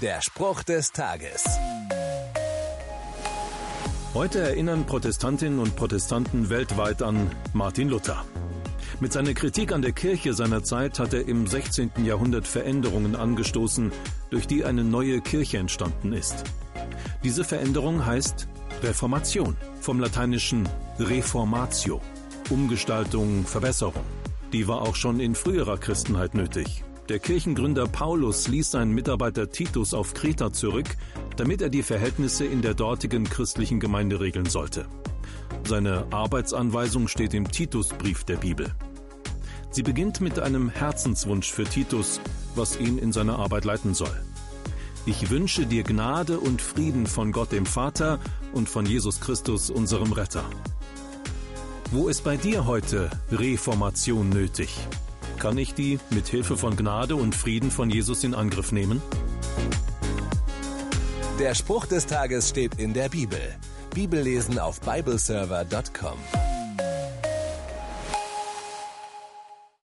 Der Spruch des Tages. Heute erinnern Protestantinnen und Protestanten weltweit an Martin Luther. Mit seiner Kritik an der Kirche seiner Zeit hat er im 16. Jahrhundert Veränderungen angestoßen, durch die eine neue Kirche entstanden ist. Diese Veränderung heißt Reformation, vom lateinischen Reformatio, Umgestaltung, Verbesserung. Die war auch schon in früherer Christenheit nötig. Der Kirchengründer Paulus ließ seinen Mitarbeiter Titus auf Kreta zurück, damit er die Verhältnisse in der dortigen christlichen Gemeinde regeln sollte. Seine Arbeitsanweisung steht im Titusbrief der Bibel. Sie beginnt mit einem Herzenswunsch für Titus, was ihn in seiner Arbeit leiten soll. Ich wünsche dir Gnade und Frieden von Gott dem Vater und von Jesus Christus, unserem Retter. Wo ist bei dir heute Reformation nötig? Kann ich die mit Hilfe von Gnade und Frieden von Jesus in Angriff nehmen? Der Spruch des Tages steht in der Bibel. Bibellesen auf bibleserver.com.